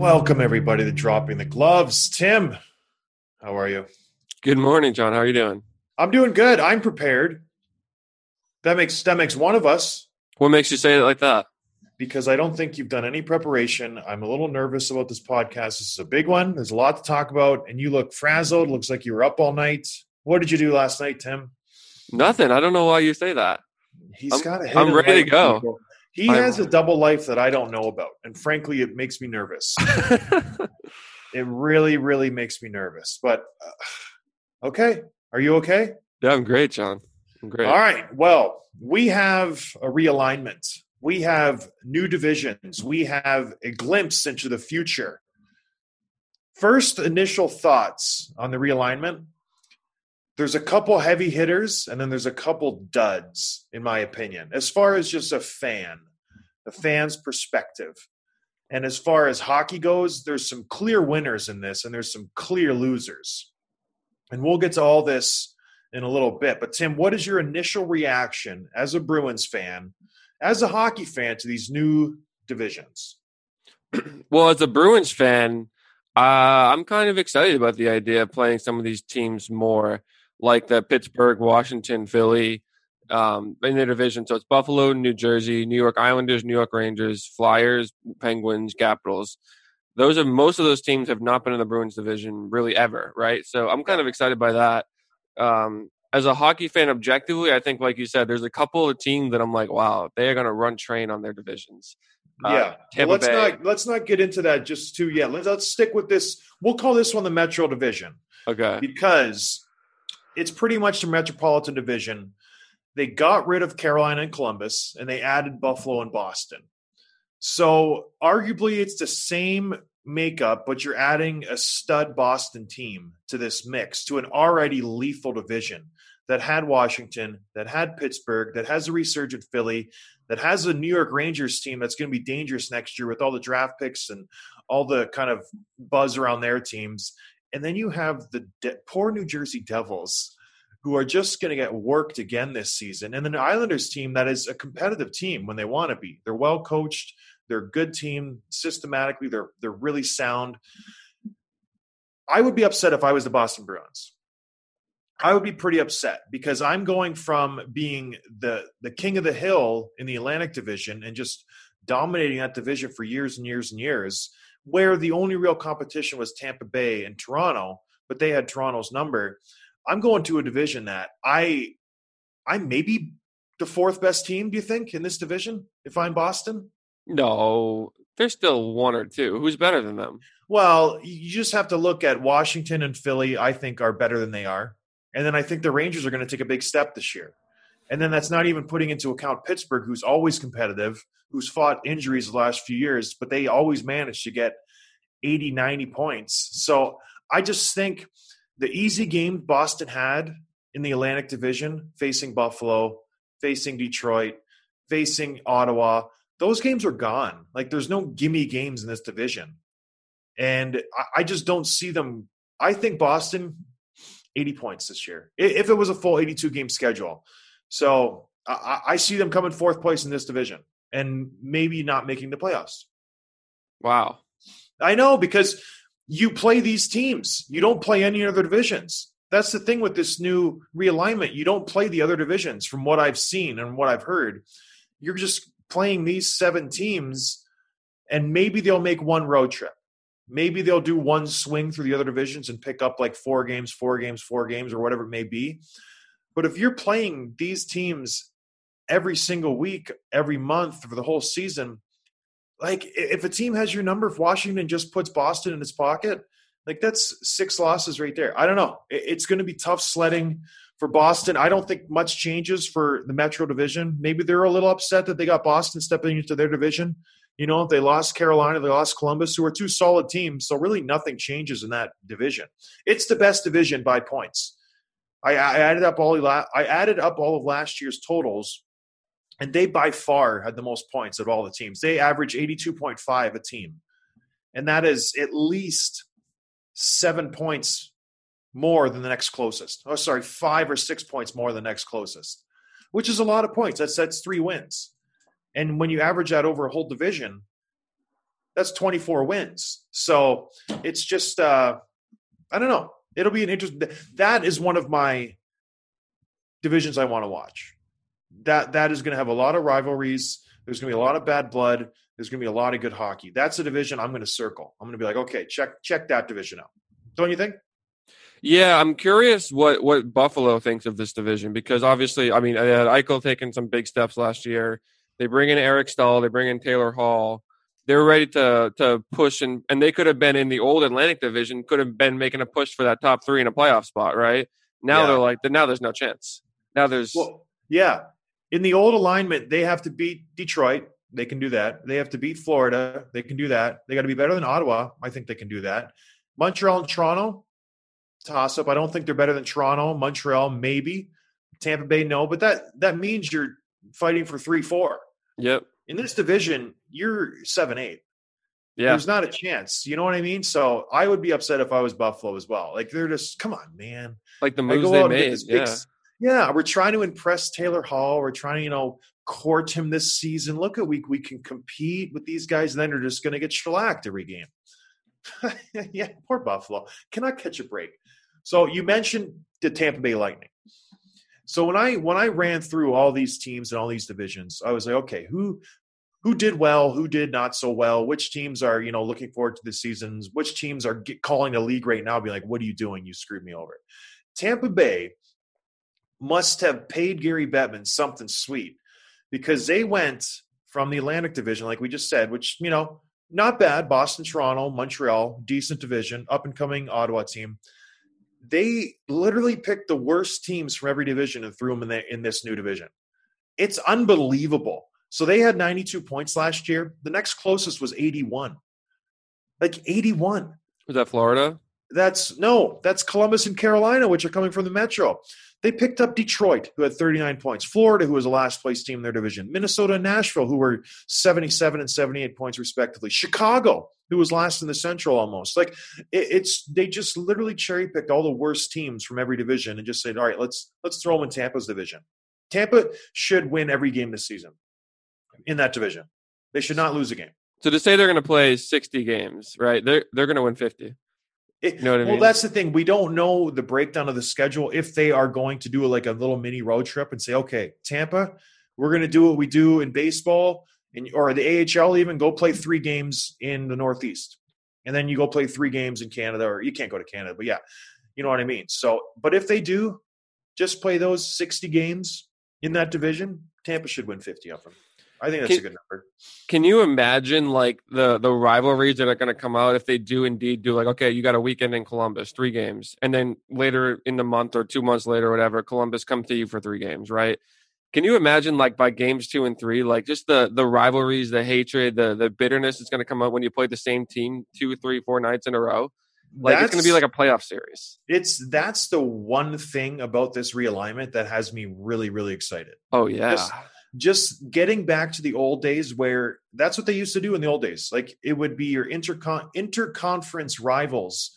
Welcome everybody to Dropping the Gloves. Tim, how are you? Good morning, John. How are you doing? I'm doing good. I'm prepared. That makes that makes one of us. What makes you say it like that? Because I don't think you've done any preparation. I'm a little nervous about this podcast. This is a big one. There's a lot to talk about, and you look frazzled. Looks like you were up all night. What did you do last night, Tim? Nothing. I don't know why you say that. He's I'm, got a I'm ready to go. People. He I'm- has a double life that I don't know about, and frankly, it makes me nervous. it really, really makes me nervous. But uh, okay, are you okay? yeah, I'm great, John. I'm great. All right. Well, we have a realignment. We have new divisions. We have a glimpse into the future. First, initial thoughts on the realignment. There's a couple heavy hitters, and then there's a couple duds, in my opinion, as far as just a fan, a fan's perspective. And as far as hockey goes, there's some clear winners in this, and there's some clear losers. And we'll get to all this in a little bit. But Tim, what is your initial reaction as a Bruins fan, as a hockey fan, to these new divisions? Well, as a Bruins fan, uh, I'm kind of excited about the idea of playing some of these teams more, like the Pittsburgh, Washington, Philly, um, in the division. So it's Buffalo, New Jersey, New York Islanders, New York Rangers, Flyers, Penguins, Capitals. Those are most of those teams have not been in the Bruins division really ever, right? So I'm kind of excited by that. Um, as a hockey fan, objectively, I think, like you said, there's a couple of teams that I'm like, wow, they are going to run train on their divisions. Uh, yeah, Well, let's Bay. not let's not get into that just too yet. Let's, let's stick with this. We'll call this one the Metro Division Okay. because it's pretty much the Metropolitan Division. They got rid of Carolina and Columbus, and they added Buffalo and Boston. So arguably, it's the same makeup, but you're adding a stud Boston team to this mix to an already lethal division that had Washington, that had Pittsburgh, that has a resurgent Philly, that has a New York Rangers team that's going to be dangerous next year with all the draft picks and all the kind of buzz around their teams. And then you have the de- poor New Jersey Devils who are just going to get worked again this season. And then the Islanders team that is a competitive team when they want to be. They're well coached, they're a good team systematically, they're they're really sound. I would be upset if I was the Boston Bruins. I would be pretty upset because I'm going from being the the king of the hill in the Atlantic Division and just dominating that division for years and years and years, where the only real competition was Tampa Bay and Toronto, but they had Toronto's number. I'm going to a division that I I may be the fourth best team, do you think, in this division if I'm Boston? No, there's still one or two. Who's better than them? Well, you just have to look at Washington and Philly, I think, are better than they are. And then I think the Rangers are going to take a big step this year. And then that's not even putting into account Pittsburgh, who's always competitive, who's fought injuries the last few years, but they always manage to get 80, 90 points. So I just think the easy game Boston had in the Atlantic Division, facing Buffalo, facing Detroit, facing Ottawa, those games are gone. Like there's no gimme games in this division. And I just don't see them. I think Boston, 80 points this year, if it was a full 82 game schedule. So I, I see them coming fourth place in this division and maybe not making the playoffs. Wow. I know because you play these teams, you don't play any other divisions. That's the thing with this new realignment. You don't play the other divisions from what I've seen and what I've heard. You're just playing these seven teams, and maybe they'll make one road trip. Maybe they'll do one swing through the other divisions and pick up like four games, four games, four games, or whatever it may be. But if you're playing these teams every single week, every month for the whole season, like if a team has your number, if Washington just puts Boston in its pocket, like that's six losses right there. I don't know. It's going to be tough sledding for Boston. I don't think much changes for the Metro division. Maybe they're a little upset that they got Boston stepping into their division. You know, they lost Carolina, they lost Columbus, who are two solid teams. So really, nothing changes in that division. It's the best division by points. I, I added up all I added up all of last year's totals, and they by far had the most points of all the teams. They average eighty two point five a team, and that is at least seven points more than the next closest. Oh, sorry, five or six points more than the next closest, which is a lot of points. That's that's three wins. And when you average that over a whole division, that's 24 wins. So it's just uh I don't know. It'll be an interesting that is one of my divisions I want to watch. That that is going to have a lot of rivalries. There's going to be a lot of bad blood. There's going to be a lot of good hockey. That's a division I'm going to circle. I'm going to be like, okay, check check that division out. Don't you think? Yeah, I'm curious what what Buffalo thinks of this division because obviously, I mean, they had Eichel taking some big steps last year. They bring in Eric Staal, they bring in Taylor Hall. They're ready to to push and and they could have been in the old Atlantic division, could have been making a push for that top three in a playoff spot, right? Now yeah. they're like, now there's no chance. Now there's well, yeah. In the old alignment, they have to beat Detroit. They can do that. They have to beat Florida. They can do that. They got to be better than Ottawa. I think they can do that. Montreal and Toronto, toss up. I don't think they're better than Toronto, Montreal, maybe. Tampa Bay, no. But that that means you're fighting for three, four. Yep. In this division, you're seven, eight. Yeah. There's not a chance. You know what I mean? So I would be upset if I was Buffalo as well. Like they're just, come on, man. Like the moves they made. Yeah. Big, yeah. We're trying to impress Taylor Hall. We're trying to, you know, court him this season. Look at we we can compete with these guys, and then they're just gonna get shellacked every game. yeah, poor Buffalo. Cannot catch a break. So you mentioned the Tampa Bay Lightning. So when I when I ran through all these teams and all these divisions, I was like, okay, who who did well, who did not so well, which teams are you know looking forward to the seasons, which teams are get, calling the league right now, be like, what are you doing? You screwed me over. Tampa Bay must have paid Gary Bettman something sweet because they went from the Atlantic Division, like we just said, which you know not bad. Boston, Toronto, Montreal, decent division, up and coming Ottawa team they literally picked the worst teams from every division and threw them in, the, in this new division. It's unbelievable. So they had 92 points last year. The next closest was 81. Like 81. Was that Florida? That's no, that's Columbus and Carolina, which are coming from the Metro. They picked up Detroit, who had 39 points, Florida, who was the last place team in their division, Minnesota and Nashville, who were 77 and 78 points respectively, Chicago, who was last in the Central almost. Like it, it's they just literally cherry picked all the worst teams from every division and just said, all right, let's let's throw them in Tampa's division. Tampa should win every game this season in that division. They should not lose a game. So to say they're going to play 60 games, right? They're they're going to win 50. It, you know what I mean? Well, that's the thing. We don't know the breakdown of the schedule if they are going to do like a little mini road trip and say, okay, Tampa, we're going to do what we do in baseball and or the AHL even go play three games in the Northeast, and then you go play three games in Canada, or you can't go to Canada, but yeah, you know what I mean. So, but if they do, just play those sixty games in that division, Tampa should win fifty of them. I think that's can, a good number. Can you imagine like the the rivalries that are going to come out if they do indeed do like okay, you got a weekend in Columbus, three games, and then later in the month or two months later, whatever, Columbus come to you for three games, right? Can you imagine, like by games two and three, like just the the rivalries, the hatred, the the bitterness is going to come up when you play the same team two, three, four nights in a row? Like that's, it's going to be like a playoff series. It's that's the one thing about this realignment that has me really, really excited. Oh yeah. Just getting back to the old days where that's what they used to do in the old days. Like it would be your intercon interconference rivals.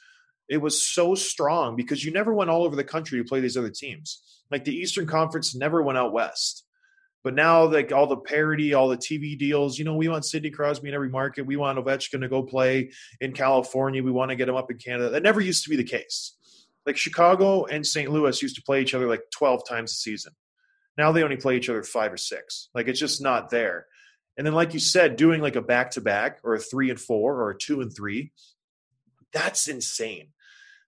It was so strong because you never went all over the country to play these other teams. Like the Eastern Conference never went out west. But now, like all the parity, all the TV deals, you know, we want Sidney Crosby in every market. We want Ovechkin to go play in California. We want to get him up in Canada. That never used to be the case. Like Chicago and St. Louis used to play each other like 12 times a season. Now they only play each other five or six. Like it's just not there. And then, like you said, doing like a back to back or a three and four or a two and three, that's insane.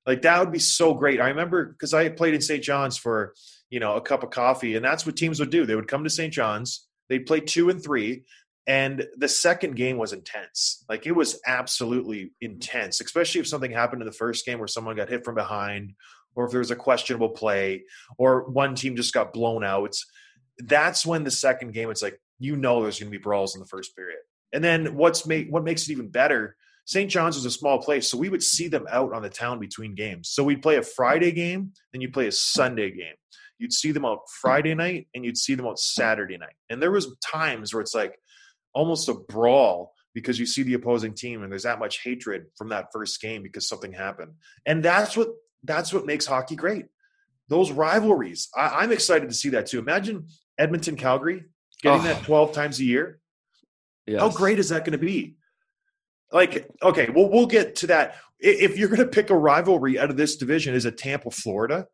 Like that would be so great. I remember because I played in St. John's for, you know, a cup of coffee, and that's what teams would do. They would come to St. John's, they'd play two and three, and the second game was intense. Like it was absolutely intense, especially if something happened in the first game where someone got hit from behind or if there was a questionable play or one team just got blown out. That's when the second game, it's like, you know, there's going to be brawls in the first period. And then what's made, what makes it even better, St. John's is a small place, so we would see them out on the town between games. So we'd play a Friday game, then you'd play a Sunday game. You'd see them out Friday night, and you'd see them out Saturday night. And there was times where it's like almost a brawl because you see the opposing team, and there's that much hatred from that first game because something happened. And that's what that's what makes hockey great. Those rivalries. I, am excited to see that too. Imagine Edmonton, Calgary getting oh. that 12 times a year. Yes. How great is that going to be? Like, okay, well, we'll get to that. If you're going to pick a rivalry out of this division, is it Tampa, Florida?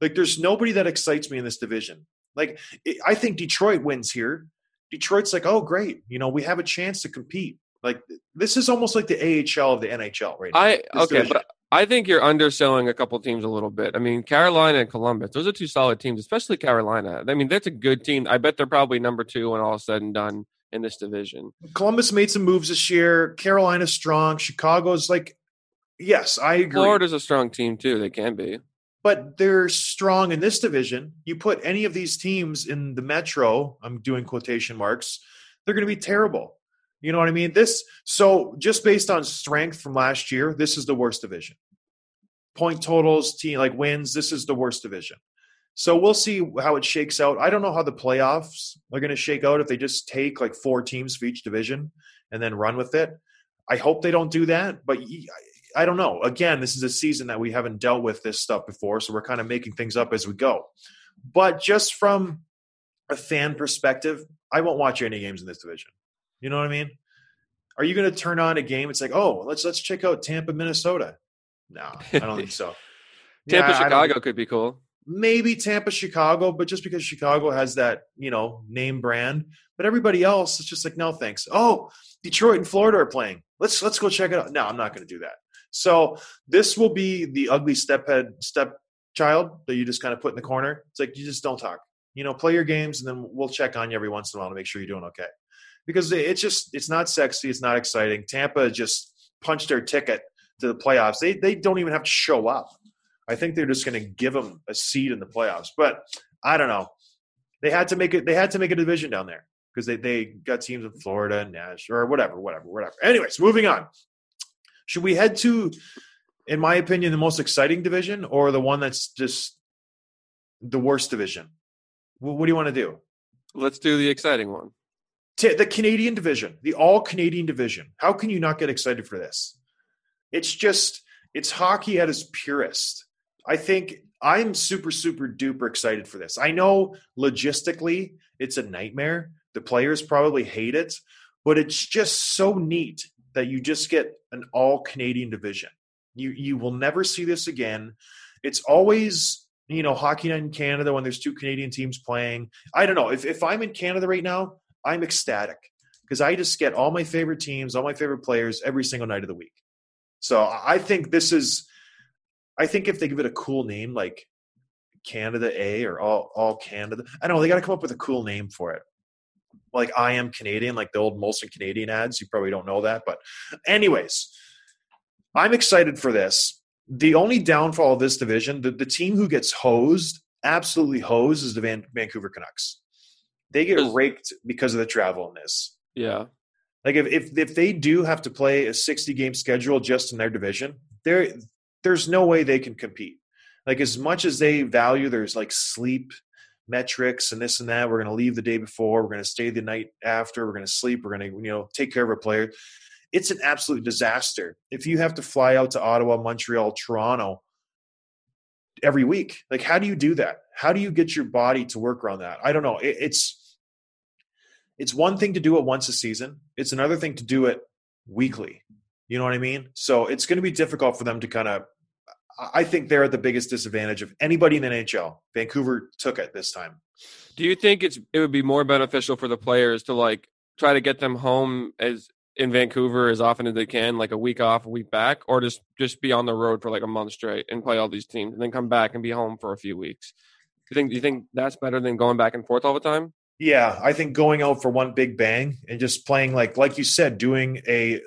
Like, there's nobody that excites me in this division. Like, I think Detroit wins here. Detroit's like, oh, great. You know, we have a chance to compete. Like, this is almost like the AHL of the NHL right now. I, okay, division. but I think you're underselling a couple teams a little bit. I mean, Carolina and Columbus, those are two solid teams, especially Carolina. I mean, that's a good team. I bet they're probably number two when all is said and done in this division. Columbus made some moves this year. Carolina's strong. Chicago's like, yes, I agree. Florida's a strong team too. They can be. But they're strong in this division. You put any of these teams in the Metro, I'm doing quotation marks, they're going to be terrible. You know what I mean? This so just based on strength from last year, this is the worst division. Point totals, team like wins, this is the worst division. So we'll see how it shakes out. I don't know how the playoffs are going to shake out if they just take like four teams for each division and then run with it. I hope they don't do that, but I don't know. Again, this is a season that we haven't dealt with this stuff before, so we're kind of making things up as we go. But just from a fan perspective, I won't watch any games in this division. You know what I mean? Are you going to turn on a game? It's like, oh, let's let's check out Tampa, Minnesota. No, I don't think so. Tampa, yeah, Chicago could be cool. Maybe Tampa, Chicago, but just because Chicago has that, you know, name brand, but everybody else, it's just like, no, thanks. Oh, Detroit and Florida are playing. Let's let's go check it out. No, I'm not going to do that. So this will be the ugly stephead stepchild that you just kind of put in the corner. It's like you just don't talk. You know, play your games, and then we'll check on you every once in a while to make sure you're doing okay because it's just it's not sexy, it's not exciting. Tampa just punched their ticket to the playoffs. They they don't even have to show up. I think they're just going to give them a seat in the playoffs. But I don't know. They had to make it. They had to make a division down there because they they got teams in Florida and Nash or whatever, whatever, whatever. Anyways, moving on. Should we head to, in my opinion, the most exciting division or the one that's just the worst division? What do you want to do? Let's do the exciting one the Canadian division, the all Canadian division. How can you not get excited for this? It's just, it's hockey at its purest. I think I'm super, super duper excited for this. I know logistically it's a nightmare. The players probably hate it, but it's just so neat that you just get an all Canadian division. You you will never see this again. It's always you know hockey night in Canada when there's two Canadian teams playing. I don't know if if I'm in Canada right now, I'm ecstatic because I just get all my favorite teams, all my favorite players every single night of the week. So I think this is, I think if they give it a cool name like Canada A or all all Canada, I don't know. They got to come up with a cool name for it. Like I am Canadian, like the old Molson Canadian ads. You probably don't know that, but anyways, I'm excited for this. The only downfall of this division, the, the team who gets hosed, absolutely hosed, is the Van, Vancouver Canucks they get raked because of the travel in this. Yeah. Like if, if if they do have to play a 60 game schedule just in their division, there there's no way they can compete. Like as much as they value there's like sleep metrics and this and that, we're going to leave the day before, we're going to stay the night after, we're going to sleep, we're going to you know take care of our players. It's an absolute disaster if you have to fly out to Ottawa, Montreal, Toronto every week. Like how do you do that? How do you get your body to work around that? I don't know. It, it's it's one thing to do it once a season. It's another thing to do it weekly. You know what I mean? So it's going to be difficult for them to kind of. I think they're at the biggest disadvantage of anybody in the NHL. Vancouver took it this time. Do you think it's it would be more beneficial for the players to like try to get them home as in Vancouver as often as they can, like a week off, a week back, or just just be on the road for like a month straight and play all these teams and then come back and be home for a few weeks? Do you think do you think that's better than going back and forth all the time? Yeah, I think going out for one big bang and just playing like like you said, doing a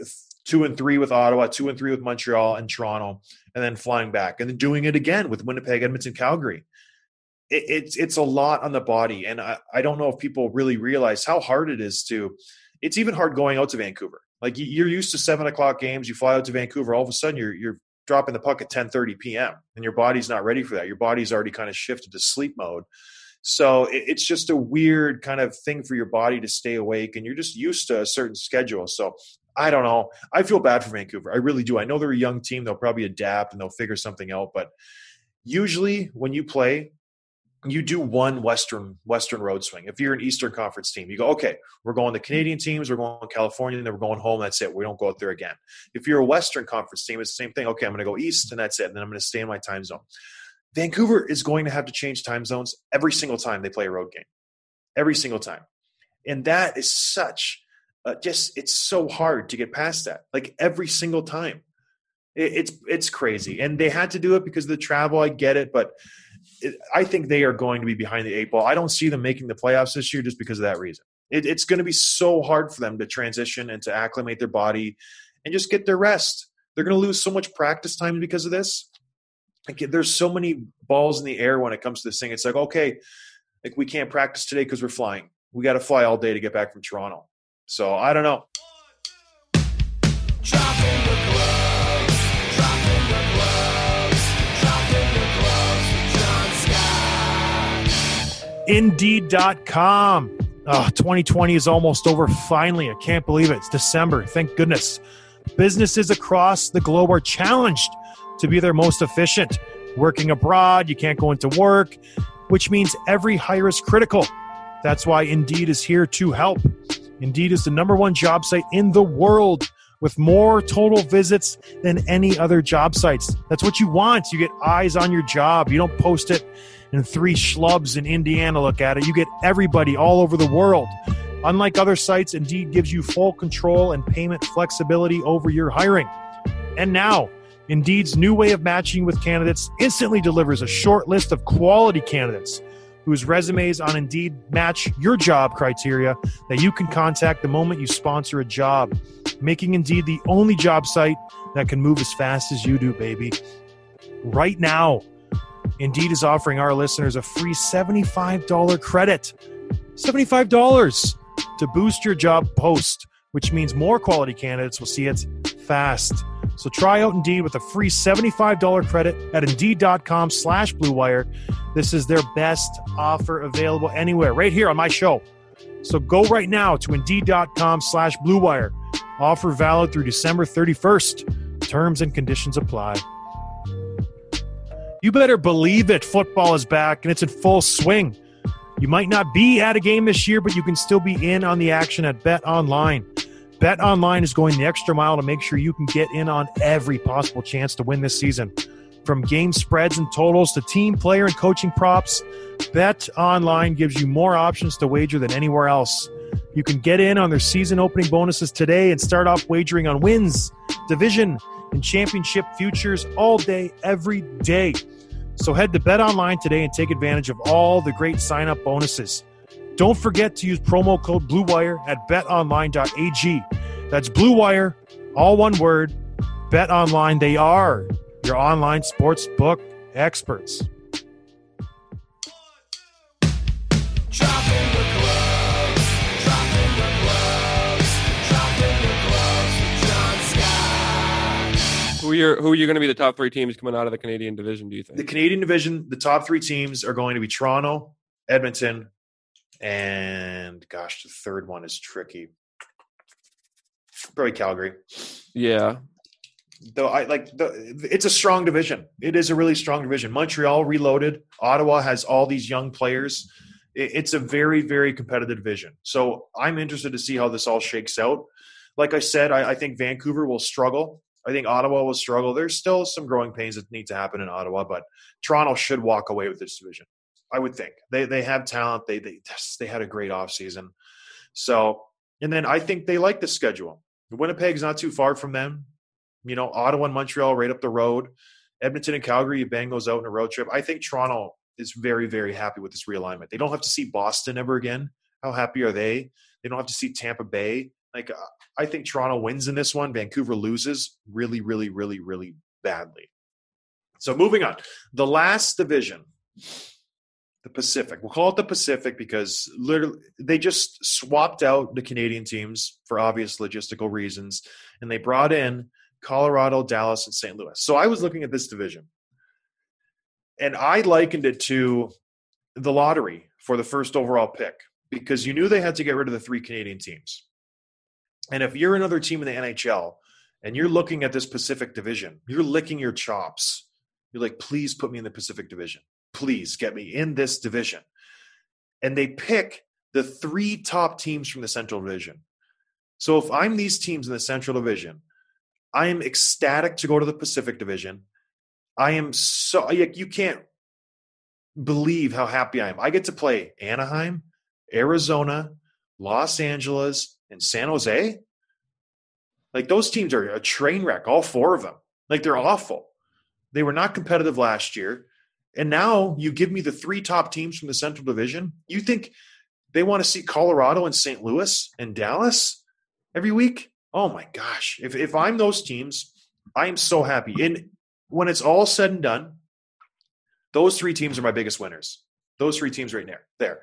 two and three with Ottawa, two and three with Montreal and Toronto, and then flying back, and then doing it again with Winnipeg, Edmonton, Calgary. It, it's it's a lot on the body, and I, I don't know if people really realize how hard it is to. It's even hard going out to Vancouver. Like you- you're used to seven o'clock games, you fly out to Vancouver, all of a sudden you're you're dropping the puck at ten thirty p.m. and your body's not ready for that. Your body's already kind of shifted to sleep mode. So it, it's just a weird kind of thing for your body to stay awake, and you're just used to a certain schedule. So I don't know. I feel bad for Vancouver. I really do. I know they're a young team. They'll probably adapt and they'll figure something out. But usually when you play, you do one Western Western road swing. If you're an Eastern Conference team, you go, okay, we're going to Canadian teams, we're going to California, and then we're going home. That's it. We don't go out there again. If you're a Western Conference team, it's the same thing. Okay, I'm going to go East, and that's it. And then I'm going to stay in my time zone. Vancouver is going to have to change time zones every single time they play a road game. Every single time. And that is such uh, just it's so hard to get past that. Like every single time. It, it's it's crazy. And they had to do it because of the travel, I get it, but it, I think they are going to be behind the eight ball. I don't see them making the playoffs this year just because of that reason. It, it's going to be so hard for them to transition and to acclimate their body and just get their rest. They're going to lose so much practice time because of this. Like, there's so many balls in the air when it comes to this thing. It's like, okay, like we can't practice today because we're flying. We got to fly all day to get back from Toronto. So I don't know. Indeed.com. Oh, ah, 2020 is almost over. Finally, I can't believe it. It's December. Thank goodness. Businesses across the globe are challenged to be their most efficient. Working abroad, you can't go into work, which means every hire is critical. That's why Indeed is here to help. Indeed is the number one job site in the world with more total visits than any other job sites. That's what you want. You get eyes on your job. You don't post it and three schlubs in Indiana look at it. You get everybody all over the world. Unlike other sites, Indeed gives you full control and payment flexibility over your hiring. And now, Indeed's new way of matching with candidates instantly delivers a short list of quality candidates whose resumes on Indeed match your job criteria that you can contact the moment you sponsor a job, making Indeed the only job site that can move as fast as you do, baby. Right now, Indeed is offering our listeners a free $75 credit. $75 to boost your job post, which means more quality candidates will see it fast. So try out Indeed with a free $75 credit at Indeed.com slash BlueWire. This is their best offer available anywhere, right here on my show. So go right now to Indeed.com slash BlueWire. Offer valid through December 31st. Terms and conditions apply. You better believe it. Football is back and it's in full swing. You might not be at a game this year, but you can still be in on the action at Bet Online. Bet Online is going the extra mile to make sure you can get in on every possible chance to win this season. From game spreads and totals to team, player, and coaching props, Bet Online gives you more options to wager than anywhere else. You can get in on their season opening bonuses today and start off wagering on wins, division, and championship futures all day, every day. So head to Bet Online today and take advantage of all the great sign up bonuses. Don't forget to use promo code BLUEWIRE at betonline.ag. That's BLUEWIRE, all one word. Bet online, they are your online sports book experts. Who are who are you going to be the top three teams coming out of the Canadian division? Do you think the Canadian division, the top three teams are going to be Toronto, Edmonton, and gosh, the third one is tricky. Probably Calgary. Yeah, Though I like the it's a strong division. It is a really strong division. Montreal reloaded. Ottawa has all these young players. It's a very, very competitive division. So I'm interested to see how this all shakes out. Like I said, I, I think Vancouver will struggle. I think Ottawa will struggle. There's still some growing pains that need to happen in Ottawa, but Toronto should walk away with this division. I would think they they have talent. They they they had a great offseason. So and then I think they like the schedule. Winnipeg's not too far from them. You know, Ottawa and Montreal right up the road. Edmonton and Calgary, you bang those out in a road trip. I think Toronto is very, very happy with this realignment. They don't have to see Boston ever again. How happy are they? They don't have to see Tampa Bay. Like, uh, I think Toronto wins in this one. Vancouver loses really, really, really, really badly. So moving on, the last division, the Pacific. We'll call it the Pacific because literally they just swapped out the Canadian teams for obvious logistical reasons, and they brought in Colorado, Dallas, and St. Louis. So I was looking at this division, and I likened it to the lottery for the first overall pick because you knew they had to get rid of the three Canadian teams. And if you're another team in the NHL and you're looking at this Pacific division, you're licking your chops. You're like, please put me in the Pacific division. Please get me in this division. And they pick the three top teams from the Central Division. So if I'm these teams in the Central Division, I am ecstatic to go to the Pacific Division. I am so like you can't believe how happy I am. I get to play Anaheim, Arizona, Los Angeles, and San Jose. Like those teams are a train wreck, all four of them. Like they're awful. They were not competitive last year. And now you give me the three top teams from the Central Division. You think they want to see Colorado and St. Louis and Dallas every week? Oh my gosh. If if I'm those teams, I am so happy. And when it's all said and done, those three teams are my biggest winners. Those three teams right there. There.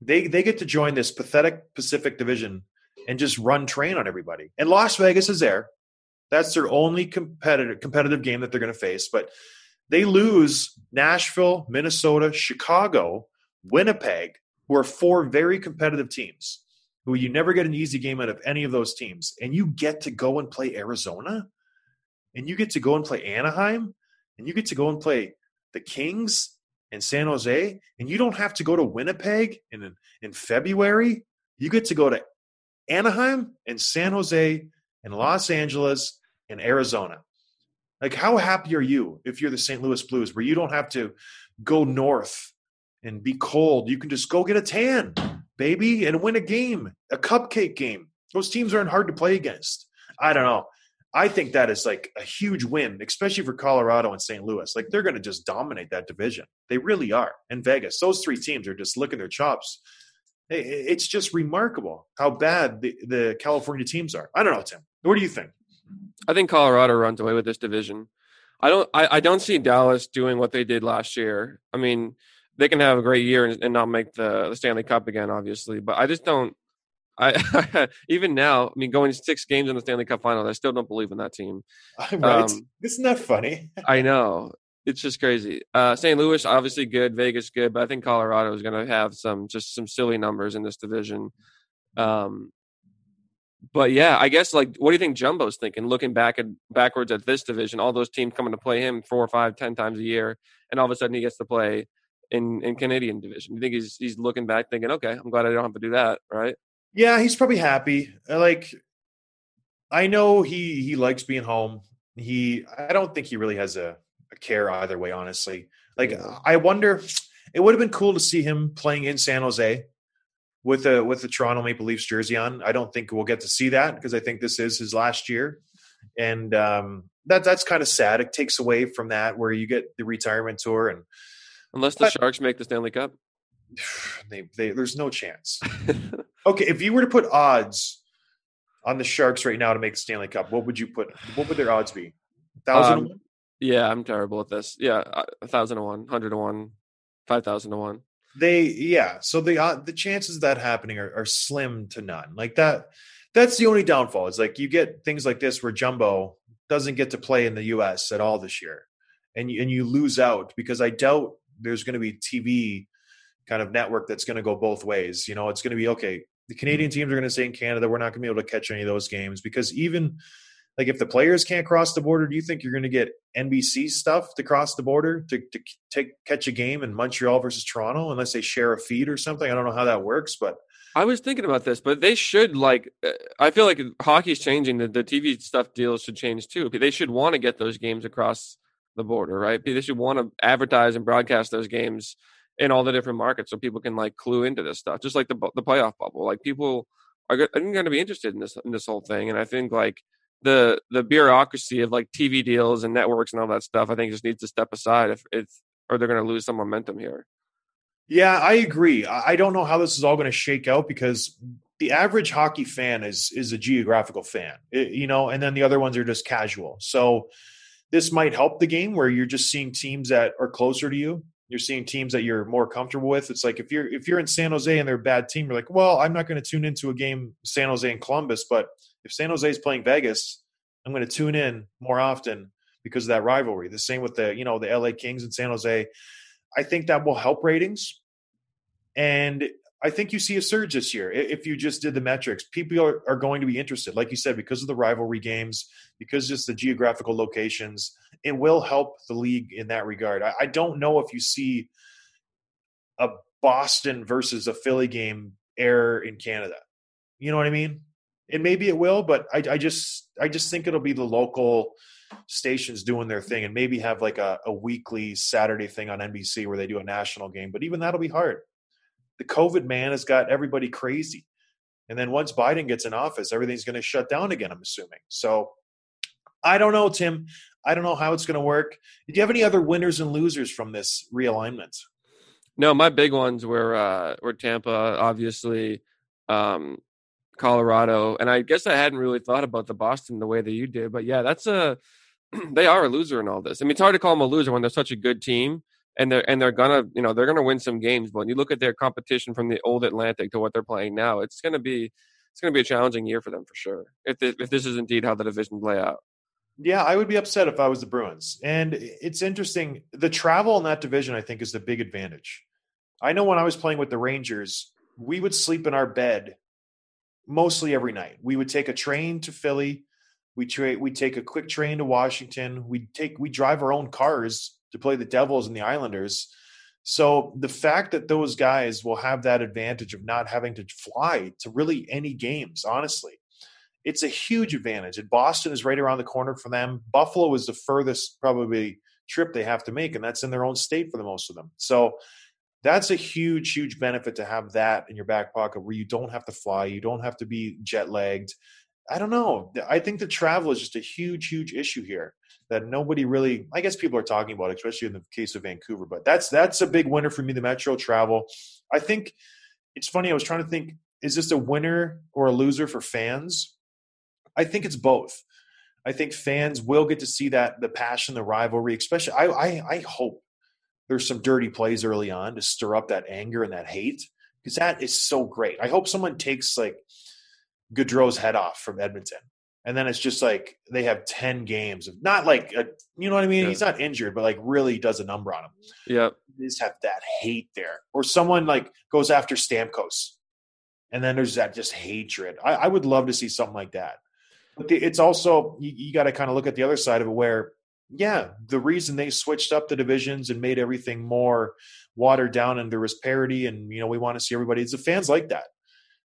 They they get to join this pathetic Pacific division and just run train on everybody. And Las Vegas is there. That's their only competitive competitive game that they're going to face, but they lose Nashville, Minnesota, Chicago, Winnipeg, who are four very competitive teams. Who you never get an easy game out of any of those teams, and you get to go and play Arizona, and you get to go and play Anaheim, and you get to go and play the Kings and San Jose, and you don't have to go to Winnipeg in in February. You get to go to Anaheim and San Jose and Los Angeles and Arizona. Like, how happy are you if you're the St. Louis Blues, where you don't have to go north and be cold? You can just go get a tan, baby, and win a game, a cupcake game. Those teams aren't hard to play against. I don't know. I think that is like a huge win, especially for Colorado and St. Louis. Like, they're going to just dominate that division. They really are. And Vegas, those three teams are just licking their chops. It- It's just remarkable how bad the, the California teams are. I don't know, Tim. What do you think? I think Colorado runs away with this division. I don't. I, I don't see Dallas doing what they did last year. I mean, they can have a great year and, and not make the, the Stanley Cup again, obviously. But I just don't. I even now. I mean, going six games in the Stanley Cup Finals, I still don't believe in that team. right? Um, Isn't that funny? I know it's just crazy. Uh, St. Louis obviously good, Vegas good, but I think Colorado is going to have some just some silly numbers in this division. Um, but yeah, I guess like, what do you think Jumbo's thinking? Looking back and backwards at this division, all those teams coming to play him four, or five, ten times a year, and all of a sudden he gets to play in in Canadian division. You think he's he's looking back thinking, okay, I'm glad I don't have to do that, right? Yeah, he's probably happy. Uh, Like, I know he he likes being home. He, I don't think he really has a, a care either way. Honestly, like, I wonder. It would have been cool to see him playing in San Jose with a with the Toronto Maple Leafs jersey on. I don't think we'll get to see that because I think this is his last year, and um, that that's kind of sad. It takes away from that where you get the retirement tour and Unless the But- Sharks make the Stanley Cup. they, they there's no chance. Okay, if you were to put odds on the Sharks right now to make the Stanley Cup, what would you put? What would their odds be? Thousand. Um, Yeah, I'm terrible at this. Yeah, a- a thousand to one, hundred to one, five thousand to one. They yeah. So the uh, the chances of that happening are, are slim to none. Like that. That's the only downfall. Is like you get things like this where Jumbo doesn't get to play in the U.S. at all this year, and you, and you lose out because I doubt there's going to be TV kind of network that's going to go both ways. You know, it's going to be okay. The Canadian teams are going to say in Canada. We're not going to be able to catch any of those games because even like if the players can't cross the border, do you think you're going to get NBC stuff to cross the border to, to take catch a game in Montreal versus Toronto unless they share a feed or something? I don't know how that works, but I was thinking about this, but they should like. uh, I feel like hockey's changing. The, the TV stuff deals should change too. They should want to get those games across the border, right? They should want to advertise and broadcast those games in all the different markets so people can like clue into this stuff. Just like the the playoff bubble, like people are go- going to be interested in this in this whole thing, and I think like the the bureaucracy of like TV deals and networks and all that stuff, I think just needs to step aside if it's or they're going to lose some momentum here. Yeah, I agree. I don't know how this is all going to shake out because the average hockey fan is is a geographical fan, It- you know, and then the other ones are just casual. So this might help the game where you're just seeing teams that are closer to you. You're seeing teams that you're more comfortable with. It's like if you're if you're in San Jose and they're a bad team, you're like, well, I'm not going to tune into a game San Jose and Columbus, but if San Jose is playing Vegas, I'm going to tune in more often because of that rivalry. The same with the you know the LA Kings and San Jose. I think that will help ratings. And I think you see a surge this year if you just did the metrics. People are, are going to be interested, like you said, because of the rivalry games, because just the geographical locations. It will help the league in that regard. I, I don't know if you see a Boston versus a Philly game air in Canada. You know what I mean? And maybe it will, but I, I just I just think it'll be the local stations doing their thing and maybe have like a, a weekly Saturday thing on NBC where they do a national game. But even that'll be hard. The COVID man has got everybody crazy. And then once Biden gets in office, everything's going to shut down again, I'm assuming. So I don't know, Tim. I don't know how it's going to work. Do you have any other winners and losers from this realignment? No, my big ones were uh were Tampa, obviously, um, Colorado, and I guess I hadn't really thought about the Boston the way that you did, but yeah, that's a they are a loser in all this. I mean, it's hard to call them a loser when they're such a good team and they're and they're gonna you know they're gonna win some games. But when you look at their competition from the old Atlantic to what they're playing now, it's gonna be it's gonna be a challenging year for them for sure. If this, if this is indeed how the division play out. Yeah, I would be upset if I was the Bruins. And it's interesting. The travel in that division, I think, is the big advantage. I know when I was playing with the Rangers, we would sleep in our bed mostly every night. We would take a train to Philly. We tra- we take a quick train to Washington. We take we drive our own cars to play the Devils and the Islanders. So the fact that those guys will have that advantage of not having to fly to really any games, honestly, it's a huge advantage. And Boston is right around the corner for them. Buffalo is the furthest probably trip they have to make, and that's in their own state for the most of them. So that's a huge, huge benefit to have that in your back pocket where you don't have to fly, you don't have to be jet lagged. I don't know. I think the travel is just a huge, huge issue here that nobody really I guess people are talking about, especially in the case of Vancouver. But that's that's a big winner for me, the metro travel. I think it's funny, I was trying to think, is this a winner or a loser for fans? I think it's both. I think fans will get to see that the passion, the rivalry, especially I I, I hope there's some dirty plays early on to stir up that anger and that hate because that is so great. I hope someone takes like Gaudreau's head off from Edmonton. And then it's just like they have 10 games of not like, a, you know what I mean? Yeah. He's not injured, but like really does a number on him. Yeah. They just have that hate there. Or someone like goes after Stamkos. And then there's that just hatred. I, I would love to see something like that. But the, it's also, you, you got to kind of look at the other side of it where, yeah, the reason they switched up the divisions and made everything more watered down and there was parity and, you know, we want to see everybody, it's the fans like that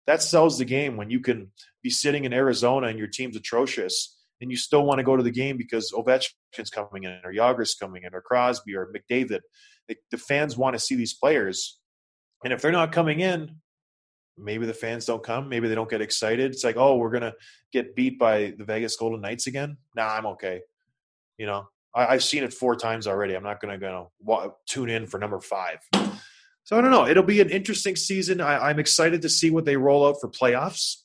that sells the game when you can be sitting in Arizona and your team's atrocious and you still want to go to the game because Ovechkin's coming in or Jagr's coming in or Crosby or McDavid. The, fans want to see these players. And if they're not coming in, maybe the fans don't come. Maybe they don't get excited. It's like, oh, we're to get beat by the Vegas Golden Knights again. Nah, I'm okay. You know, I, I've seen it four times already. I'm not going to wa- tune in for number five. So I don't know. It'll be an interesting season. I, I'm excited to see what they roll out for playoffs,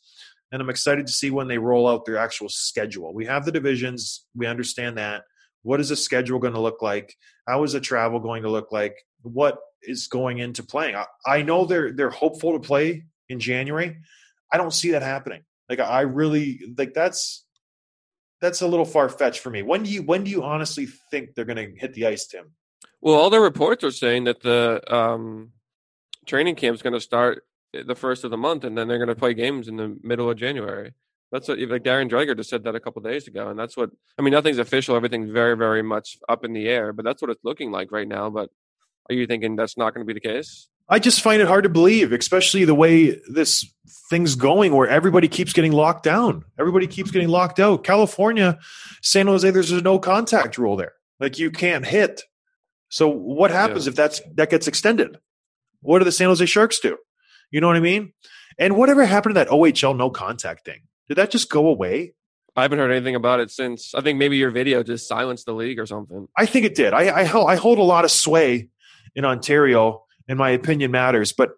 and I'm excited to see when they roll out their actual schedule. We have the divisions. We understand that. What is the schedule going to look like? How is the travel going to look like? What is going into playing? I, I know they're they're hopeful to play in January. I don't see that happening. Like I really like that's that's a little far fetched for me. When do you when do you honestly think they're going to hit the ice, Tim? Well, all the reports are saying that the um, training camp's going to start the first of the month, and then they're going to play games in the middle of January. That's what like Darren Dreger just said that a couple days ago, and that's what I mean. Nothing's official; everything's very, very much up in the air. But that's what it's looking like right now. But are you thinking that's not going to be the case? I just find it hard to believe, especially the way this thing's going, where everybody keeps getting locked down. Everybody keeps getting locked out. California, San Jose, there's a no contact rule there. Like you can't hit. So what happens Yeah. if that's that gets extended? What do the San Jose Sharks do? You know what I mean? And whatever happened to that OHL no contact thing? Did that just go away? I haven't heard anything about it since. I think maybe your video just silenced the league or something. I think it did. I I, I hold a lot of sway in Ontario, and my opinion matters. But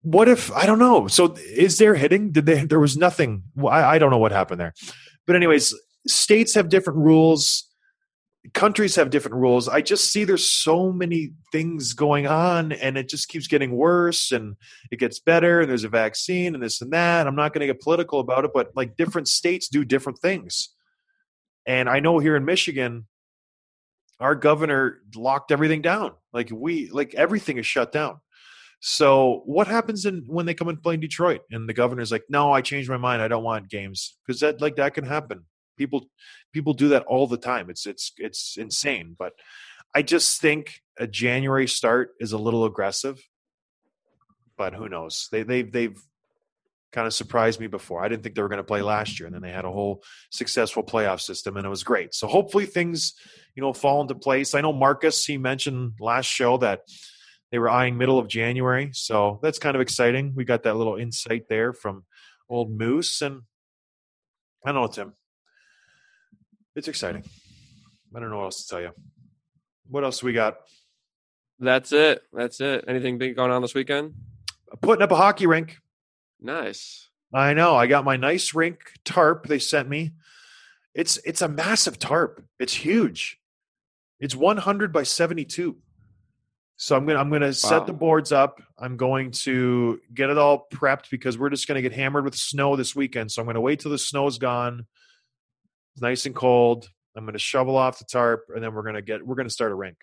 what if I don't know? So is there hitting? Did they? There was nothing. I, I don't know what happened there. But anyways, states have different rules. Countries have different rules. I just see there's so many things going on, and it just keeps getting worse, and it gets better. And there's a vaccine, and this and that. I'm not going to get political about it, but like different states do different things. And I know here in Michigan, our governor locked everything down. Like we, like everything is shut down. So what happens in when they come and play in Detroit and the governor's like, no, I changed my mind. I don't want games because that like that can happen. People, people do that all the time. It's it's it's insane. But I just think a January start is a little aggressive. But who knows? They they they've kind of surprised me before. I didn't think they were going to play last year, and then they had a whole successful playoff system, and it was great. So hopefully things, you know, fall into place. I know Marcus he mentioned last show that they were eyeing middle of January, so that's kind of exciting. We got that little insight there from old Moose, and I don't know, Tim. It's exciting. I don't know what else to tell you. What else we got? That's it. That's it. Anything big going on this weekend? Putting up a hockey rink. Nice. I know. I got my nice rink tarp they sent me. It's it's a massive tarp. It's huge. It's 100 by 72. So I'm gonna I'm gonna set the boards up. I'm going to get it all prepped because we're just gonna get hammered with snow this weekend. So I'm gonna wait till the snow's gone. It's nice and cold. I'm gonna shovel off the tarp and then we're gonna get we're gonna start a rink.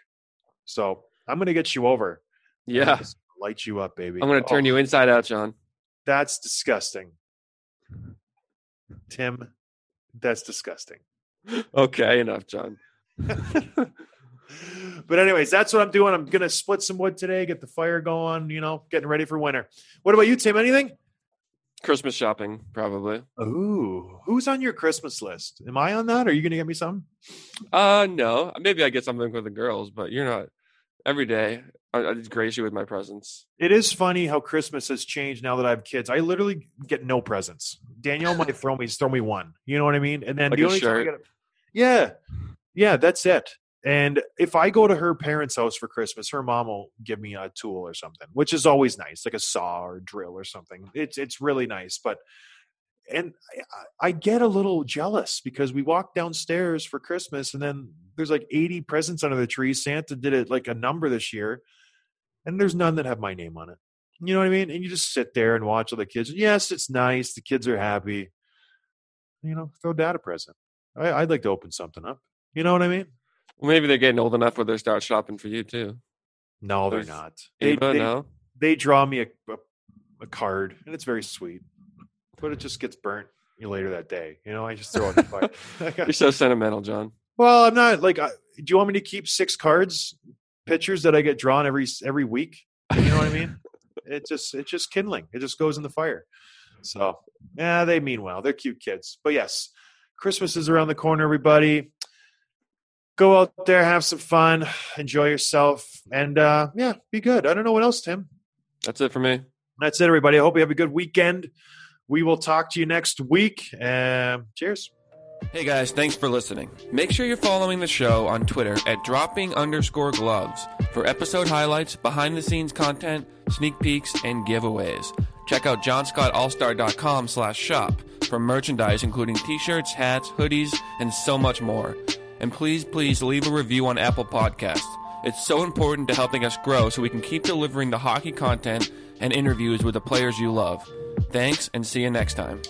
So I'm gonna get you over. Yeah. light you up, baby. I'm going to turn Oh. you inside out, John. That's disgusting. Tim, that's disgusting. Okay, enough, John. but anyways, that's what I'm doing. I'm gonna split some wood today, get the fire going, you know, getting ready for winter. What about you, Tim? Anything? Christmas shopping, probably. Ooh, who's on your Christmas list? Am I on that? Are you gonna get me something? Uh, no. Maybe I get something for the girls, but you're not. Every day, I, I grace you with my presence. It is funny how Christmas has changed now that I have kids. I literally get no presents. Danielle might throw me throw me one. You know what I mean? And then Like the only time I shirt? get a- yeah, yeah, that's it. And if I go to her parents' house for Christmas, her mom will give me a tool or something, which is always nice, like a saw or drill or something. It's it's really nice, but and I, I get a little jealous because we walk downstairs for Christmas and then there's like 80 presents under the tree. Santa did it like a number this year, and there's none that have my name on it. You know what I mean? And you just sit there and watch all the kids. Yes, it's nice. The kids are happy. You know, throw dad a present. I, I'd like to open something up. You know what I mean? Well, maybe they're getting old enough where they start shopping for you too. No, they're There's not. They, they, no. they draw me a, a, a card, and it's very sweet, but it just gets burnt later that day. You know, I just throw it in the fire. You're so sentimental, John. well, I'm not like. I, do you want me to keep six cards, pictures that I get drawn every every week? You know what I mean? It just it's just kindling. It just goes in the fire. So yeah, they mean well. They're cute kids. But yes, Christmas is around the corner. Everybody, go out there, have some fun, enjoy yourself, and uh, yeah, be good. I don't know what else, Tim. That's it for me. That's it, everybody. I hope you have a good weekend. We will talk to you next week. Um, cheers. Hey guys, thanks for listening. Make sure you're following the show on Twitter at dropping underscore gloves for episode highlights, behind the scenes content, sneak peeks, and giveaways. Check out johnscottallstar.com slash shop for merchandise including t-shirts, hats, hoodies, and so much more. And please, please leave a review on Apple Podcasts. It's so important to helping us grow so we can keep delivering the hockey content and interviews with the players you love. Thanks and see you next time.